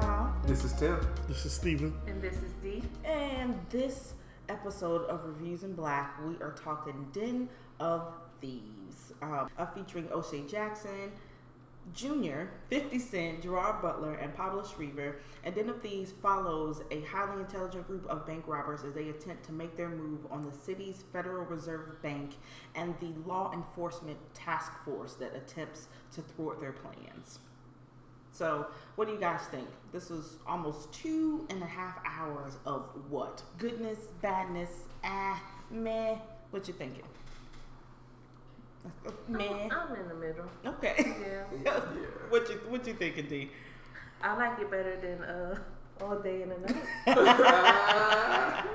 Dom. This is Tim. This is Steven. And this is Dee. And this episode of Reviews in Black, we are talking Den of Thieves, um, uh, featuring O'Shea Jackson Jr., 50 Cent, Gerard Butler, and Pablo Schreiber. And Den of Thieves follows a highly intelligent group of bank robbers as they attempt to make their move on the city's Federal Reserve Bank and the law enforcement task force that attempts to thwart their plans. So, what do you guys think? This was almost two and a half hours of what? Goodness, badness, ah, meh. What you thinking? Meh. I'm, in the middle. Okay. Yeah. yeah. what you What you thinking, D? I like it better than uh, All Day and the Night.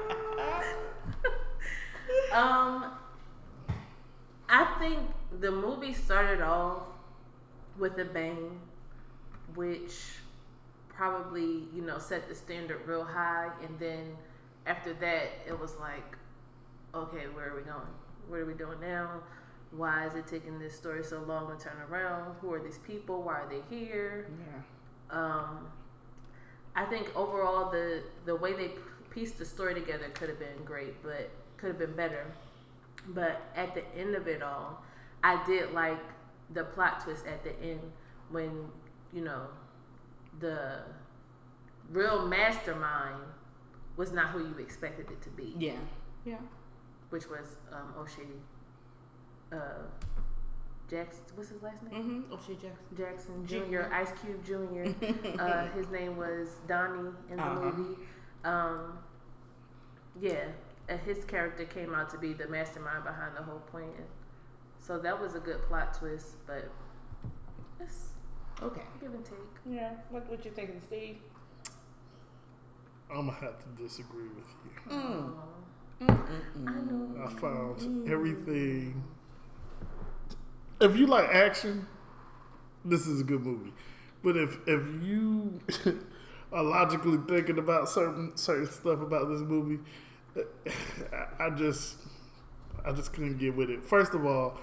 um, I think the movie started off with a bang, which probably, you know, set the standard real high. And then after that, it was like, okay, where are we going? What are we doing now? Why is it taking this story so long to turn around? Who are these people? Why are they here? Yeah. Um, I think overall the the way they pieced the story together could have been great, but could have been better. But at the end of it all, I did like the plot twist at the end when you know the real mastermind was not who you expected it to be, Yeah. Yeah. which was um, O'Shea uh, Jackson. What's his last name? Mm-hmm. O'Shea Jackson. Jackson Junior. Ice Cube Jr. uh, his name was Donnie in the Uh-huh. movie. Um, yeah, and his character came out to be the mastermind behind the whole plan. So that was a good plot twist, but it's Okay. give and take. Yeah. What What you thinking, Steve? I'm gonna have to disagree with you. Mm. mm, mm, mm. I Mm-mm-mm. know. I found everything. If you like action, this is a good movie. But if if you are logically thinking about certain certain stuff about this movie, I, I just I just couldn't get with it. First of all,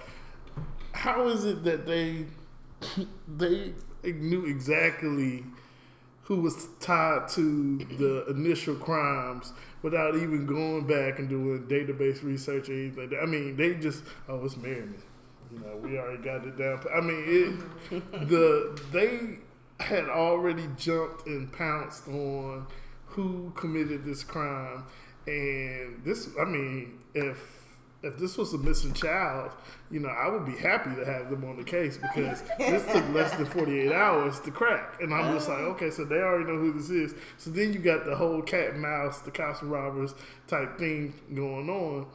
how is it that they they knew exactly who was tied to the initial crimes without even going back and doing database research or anything. I mean, they just oh, it's Merrimen. You know, we already got it down. I mean, it, the they had already jumped and pounced on who committed this crime, and this. I mean, if if this was a missing child, you know, I would be happy to have them on the case because this took less than 48 hours to crack. And I'm just like, okay, so they already know who this is. So then you got the whole cat and mouse, the cops and robbers type thing going on.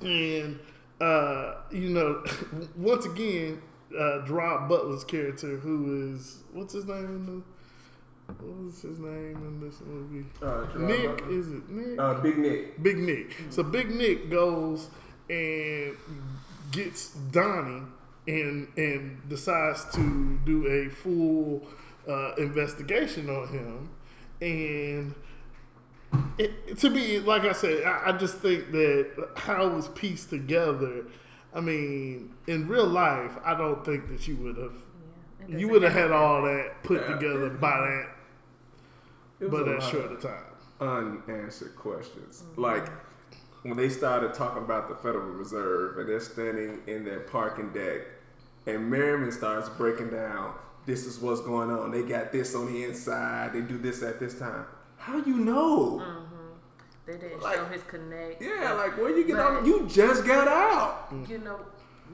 And, uh, you know, once again, uh, Gerard Butler's character, who is, what's his name in the, what was his name in this movie? Uh, Nick, is it Nick? Uh, Big Nick. Big Nick. So Big Nick goes and gets Donnie and and decides to do a full uh, investigation on him. And it, to me, like I said, I, I just think that how it was pieced together. I mean, in real life, I don't think that you would have. You would have had all that put Yeah. together by that, It was by a that short of a time. unanswered questions. Like when they started talking about the Federal Reserve and they're standing in their parking deck, and Merrimen starts breaking down. This is what's going on. They got this on the inside. They do this at this time. How you know? Mm-hmm. They didn't Like- show his connect. Yeah, like where you get But- on? You just got out. you know,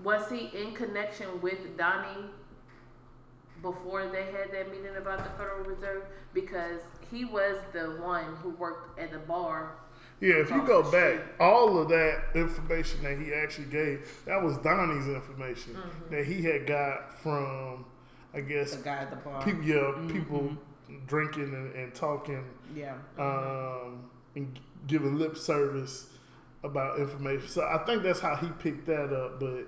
was he in connection with Donnie before they had that meeting about the Federal Reserve? Because he was the one who worked at the bar. Yeah, if you go back, street. all of that information that he actually gave, that was Donnie's information that he had got from, I guess, The guy at the bar. people, yeah, people drinking and, and talking Yeah. um, and giving lip service about information. So I think that's how he picked that up. But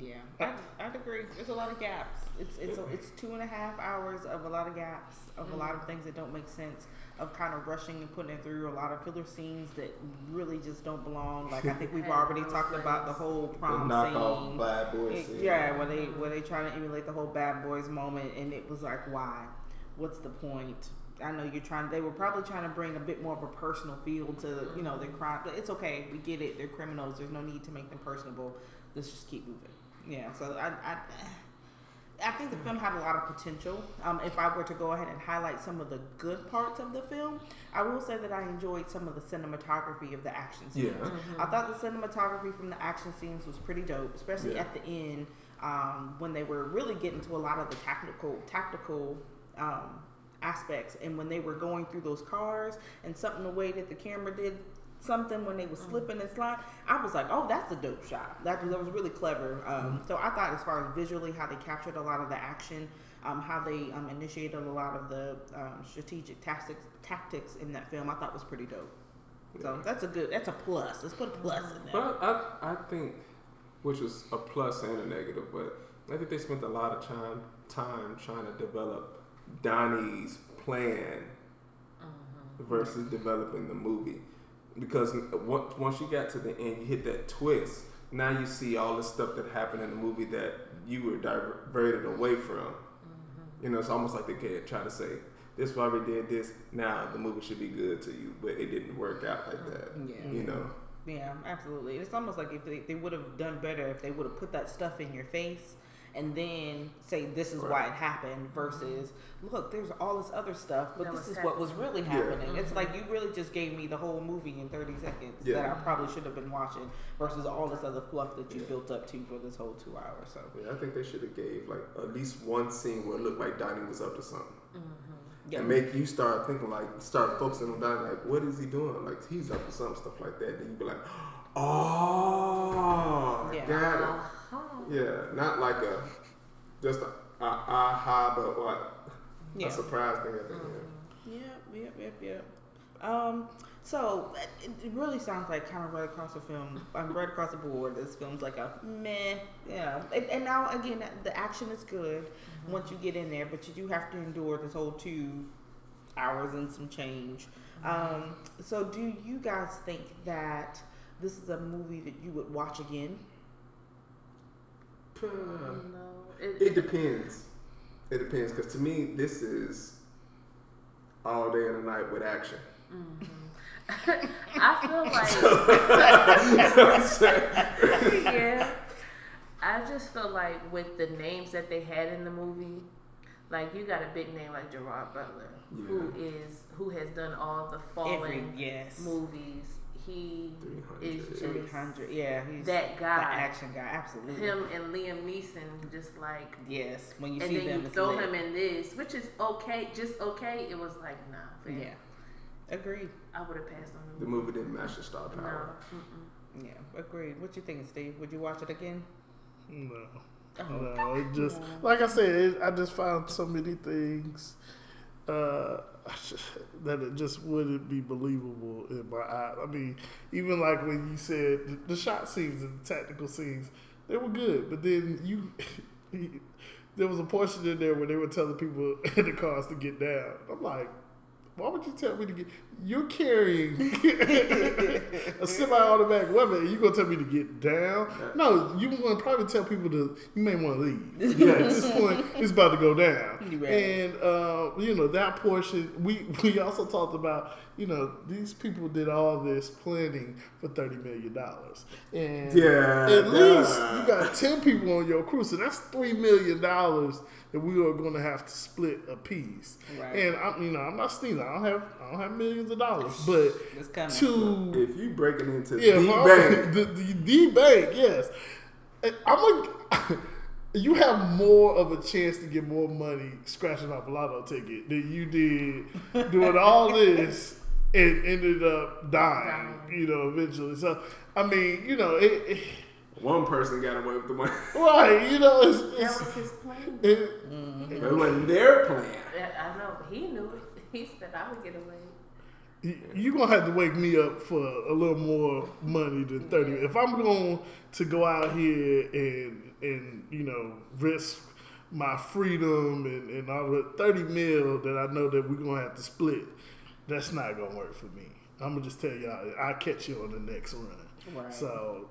Yeah, I'd, I'd agree. There's a lot of gaps. It's it's a, it's two and a half hours of a lot of gaps of a lot of things that don't make sense. of kind of rushing and putting it through a lot of filler scenes that really just don't belong. Like I think we've already talked about the whole prom knockoff scene. bad boy It- scene. yeah, where they where they trying to emulate the whole bad boys moment, and it was like, why? What's the point? I know you're trying. They were probably trying to bring a bit more of a personal feel to you know their crime, but it's okay. We get it. They're criminals. There's no need to make them personable. Let's just keep moving. Yeah. So I. I I think the film had a lot of potential. Um, if I were to go ahead and highlight some of the good parts of the film, I will say that I enjoyed some of the cinematography of the action scenes. Yeah. I thought the cinematography from the action scenes was pretty dope, especially Yeah. at the end um, when they were really getting to a lot of the tactical tactical um, aspects, and when they were going through those cars and something the way that the camera did something when they were slipping and slide, I was like, oh, that's a dope shot. That that was really clever. Um, so I thought as far as visually how they captured a lot of the action. Um, how they um, initiated a lot of the um, strategic tactics tactics in that film, I thought was pretty dope. So that's a good. That's a plus. Let's put a plus in there. But I, I think, which was a plus and a negative, but I think they spent a lot of time time trying to develop Donnie's plan versus developing the movie. Because once once you got to the end, you hit that twist. Now you see all the stuff that happened in the movie that you were diverted away from. Mm-hmm. You know, it's almost like they could try to say, "This is why we did this. Now the movie should be good to you," but it didn't work out like mm-hmm. that. Yeah. You know. Yeah, absolutely. It's almost like if they, they would have done better if they would have put that stuff in your face and then say this is why it happened versus look, there's all this other stuff, but That this was is what was really happening. Mhm. It's like you really just gave me the whole movie in 30 seconds that I probably should have been watching versus all this other fluff that you Yeah. built up to for this whole two hours. So Yeah, I think they should have gave like at least one scene where it looked like Donnie was up to something, yeah, and make you start thinking like start focusing on Donnie like what is he doing? Like he's up to something stuff like that. Then you'd be like, oh, Yeah. got it. Yeah, not like a just a, a aha, but what yeah. a surprise thing at the end. Yep, yep, yep, yep. Um, so it, it really sounds like kind of right across the film, um, right across the board. This film's like a meh, yeah. And, and now again, the action is good once you get in there, but you do have to endure this whole two hours and some change. Um, so do you guys think that this is a movie that you would watch again? No, it, It depends. It depends because to me this is all day and a night with action. Mm-hmm. I feel like yeah. I just feel like with the names that they had in the movie, like you got a big name like Gerard Butler, who is who has done all the fallen yes. movies. He 300. is just 300, yeah, he's that guy the action guy, absolutely. Him and Liam Neeson just like Yes, when you and see then them, you it's throw lit. him in this, which is okay, just okay. It was like nah, fam. Yeah, agreed. I would have passed on The movie. the movie didn't match the star No, power. mm-mm. Yeah, agreed. What you think, Steve? Would you watch it again? No. Oh. No, it just like I said, it, I just found so many things uh, that it just wouldn't be believable in my eyes. I mean, even like when you said the, shot scenes and the tactical scenes, they were good, but then you. There was a portion in there where they were telling people in the cars to get down. I'm like, why would you tell me to get? You're carrying a semi-automatic weapon, and you gonna tell me to get down? No, you want to probably tell people to. You may want to leave. Yeah, at this point, it's about to go down. Right. And uh, you know that portion. We we also talked about. You know these people did all this planning for thirty million dollars, and Yeah, at least nah. you got ten people on your crew, so that's three million dollars that we are going to have to split a piece. Right. And I'm, you know, I'm not stealing. I don't have, I don't have millions of dollars, but It's coming. to If you break it into yeah, the bank, the, the the bank, yes. I'm a, you have more of a chance to get more money scratching off a lotto ticket than you did doing all this and ended up dying. You know, eventually. So I mean, you know, it, it one person got away with the money. right. You know, it's, That was his plan. it, mm-hmm. It wasn't their plan. I know, but he knew it. He said I would get away. you gonna have to wake me up for a little more money than thirty. If I'm going to go out here and and you know risk my freedom and, and all the thirty mil that I know that we're gonna have to split, that's not gonna work for me. I'm gonna just tell y'all, I'll catch you on the next run. Right. So,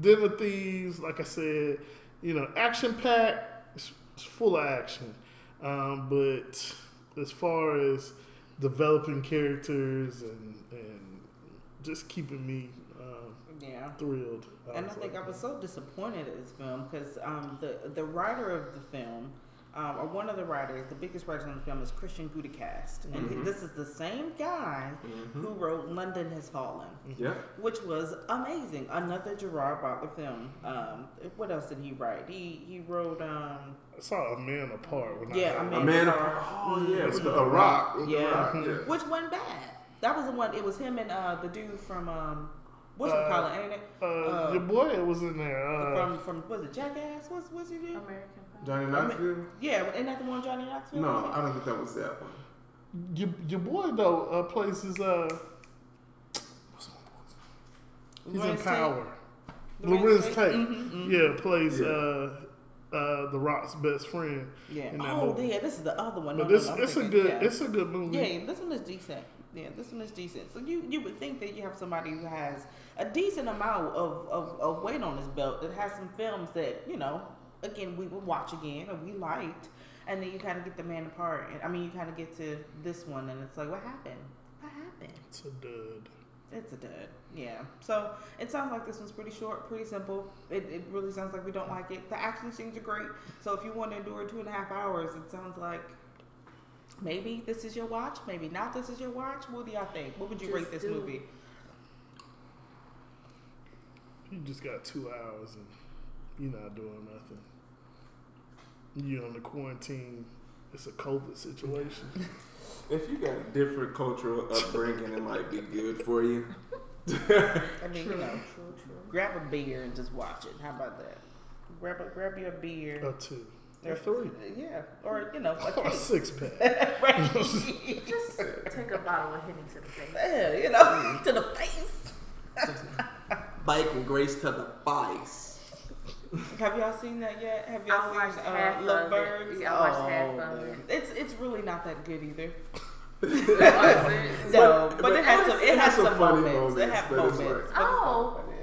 Den of Thieves, like I said, you know, action packed, it's, it's full of action. Um, but as far as developing characters and and just keeping me um, yeah. thrilled, And I think like, I was so disappointed at this film because um, the the writer of the film, um, or one of the writers, the biggest writers on the film is Christian Gudegast, and he, Mhm. this is the same guy who wrote "London Has Fallen," Yeah. which was amazing. Another Gerard Butler film. Um, what else did he write? He he wrote. Um, I saw a man apart. When Yeah, I, A A Man man. Apart. Oh yeah, with the, the rock. With Yeah. The rock. yeah. which wasn't bad. That was the one. It was him and uh, the dude from um, what's Uh, it? Ain't it? Uh, Uh, your boy was in there. Uh, from from was it Jackass? What's what's his name? American Pie. Johnny Knoxville. Yeah, isn't that the one Johnny Knoxville? No. I don't think that was that one. your, your boy though uh, plays his uh, what's my boy's name? He's in Larenz Tate? Power. Larenz Larenz Tate? Tate. Mhm, mhm. Yeah, plays Yeah. uh, uh, the Rock's best friend. Yeah. in that Oh, movie. yeah. This is the other one. But no, this no, no, I'm it's a good Yeah. it's a good movie. yeah, this one is decent. Yeah, this one is decent. So you you would think that you have somebody who has a decent amount of, of, of weight on his belt that has some films that you know again we would watch again or we liked, and then you kind of get the man apart. And I mean, you kind of get to this one, and it's like, what happened? What happened? It's a dud. It's a dud. Yeah. So it sounds like this one's pretty short, pretty simple. It, it really sounds like we don't like it. The action scenes are great. So if you want to endure two and a half hours, it sounds like maybe this is your watch, maybe not this is your watch. What do y'all think? What would you Just rate this do movie? You just got two hours and you're not doing nothing. You're on the quarantine. It's a COVID situation. If you got a different cultural upbringing, it might be good for you. I mean, True, you know, true, true. grab a beer and just watch it. How about that? Grab a, grab your beer. or two. Or three. Yeah. Or, you know, a Or a case. six pack. right. Just take a bottle of Henny to the face. Yeah, you know, to the face. Bacon grace to the face. Have y'all seen that yet? Have y'all watched seen half uh, Love it. Birds? Yeah, I watched half Oh, of it. It's it's really not that good either. No, but, but it has it some has- it it has has some some funny moments. It moments, has but it's moments. like- but it's not Oh. funny.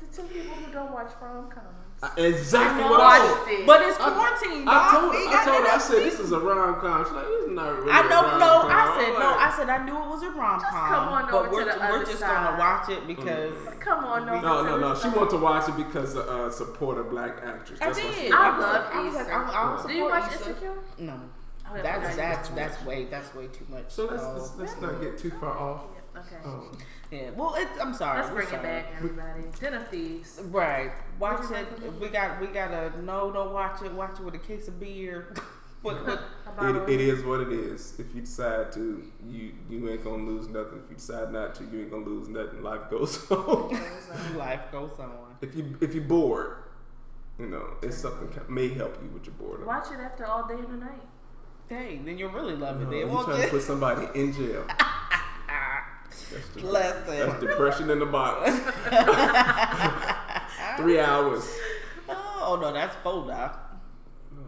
The two people who don't watch rom coms. Exactly I what I watched said. it. But it's quarantine. I dog. told We her, ain't I told her, I said this is a rom com. She's like, it's not really I know, a no, rom-com. I said I'm no. I said I knew it was a rom Just come on com, over but we're to the we're other just side. gonna watch it because Come on, no. No, no, no. She wanted to watch it because uh, support a black actress. I That's why did. I love like, I was like, Issa. I, I will Do you support watch Issa. Insecure? No, that's okay. that's that's way that's way too much. So let's, let's, let's not get too far off. Yeah, Okay. Um, yeah. Well, it, I'm sorry. Let's we're bring it back, everybody. Den of Thieves. Right. Watch What do you it. like We got we gotta no don't watch it. Watch it with a case of beer. with, with, A bottle it, it of- is what it is. If you decide to, you you ain't gonna lose nothing. If you decide not to, you ain't gonna lose nothing. Life goes on. life goes on. if you if you're bored, you know it's something may help you with your boredom. Watch it after all day and the night. Dang, then you'll really love it. No, then, you won't trying to put somebody in jail. That's, the, Listen. that's depression in the box. Three hours. Oh no, that's four now.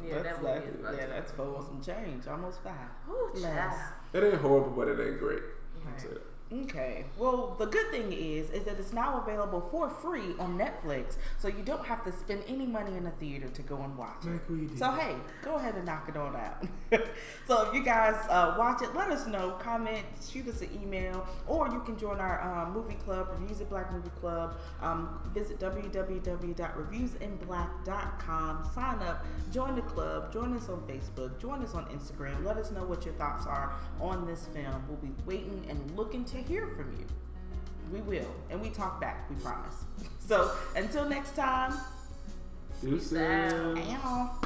Yeah, that's that like, is yeah, that's four some change, almost five. Ooh, Less. It ain't horrible, but it ain't great. I'll say that. Okay. Well, the good thing is, is that it's now available for free on Netflix, so you don't have to spend any money in the theater to go and watch it. Like did. So hey, go ahead and knock it on out. so if you guys uh, watch it, let us know. Comment, shoot us an email, or you can join our um, movie club, Reviews in Black Movie Club. Um, visit www.reviewsinblack.com. Sign up, join the club, join us on Facebook, join us on Instagram. Let us know what your thoughts are on this film. We'll be waiting and looking to hear from you. We will, and we talk back. We promise. So until next time, Deuces. out. ow.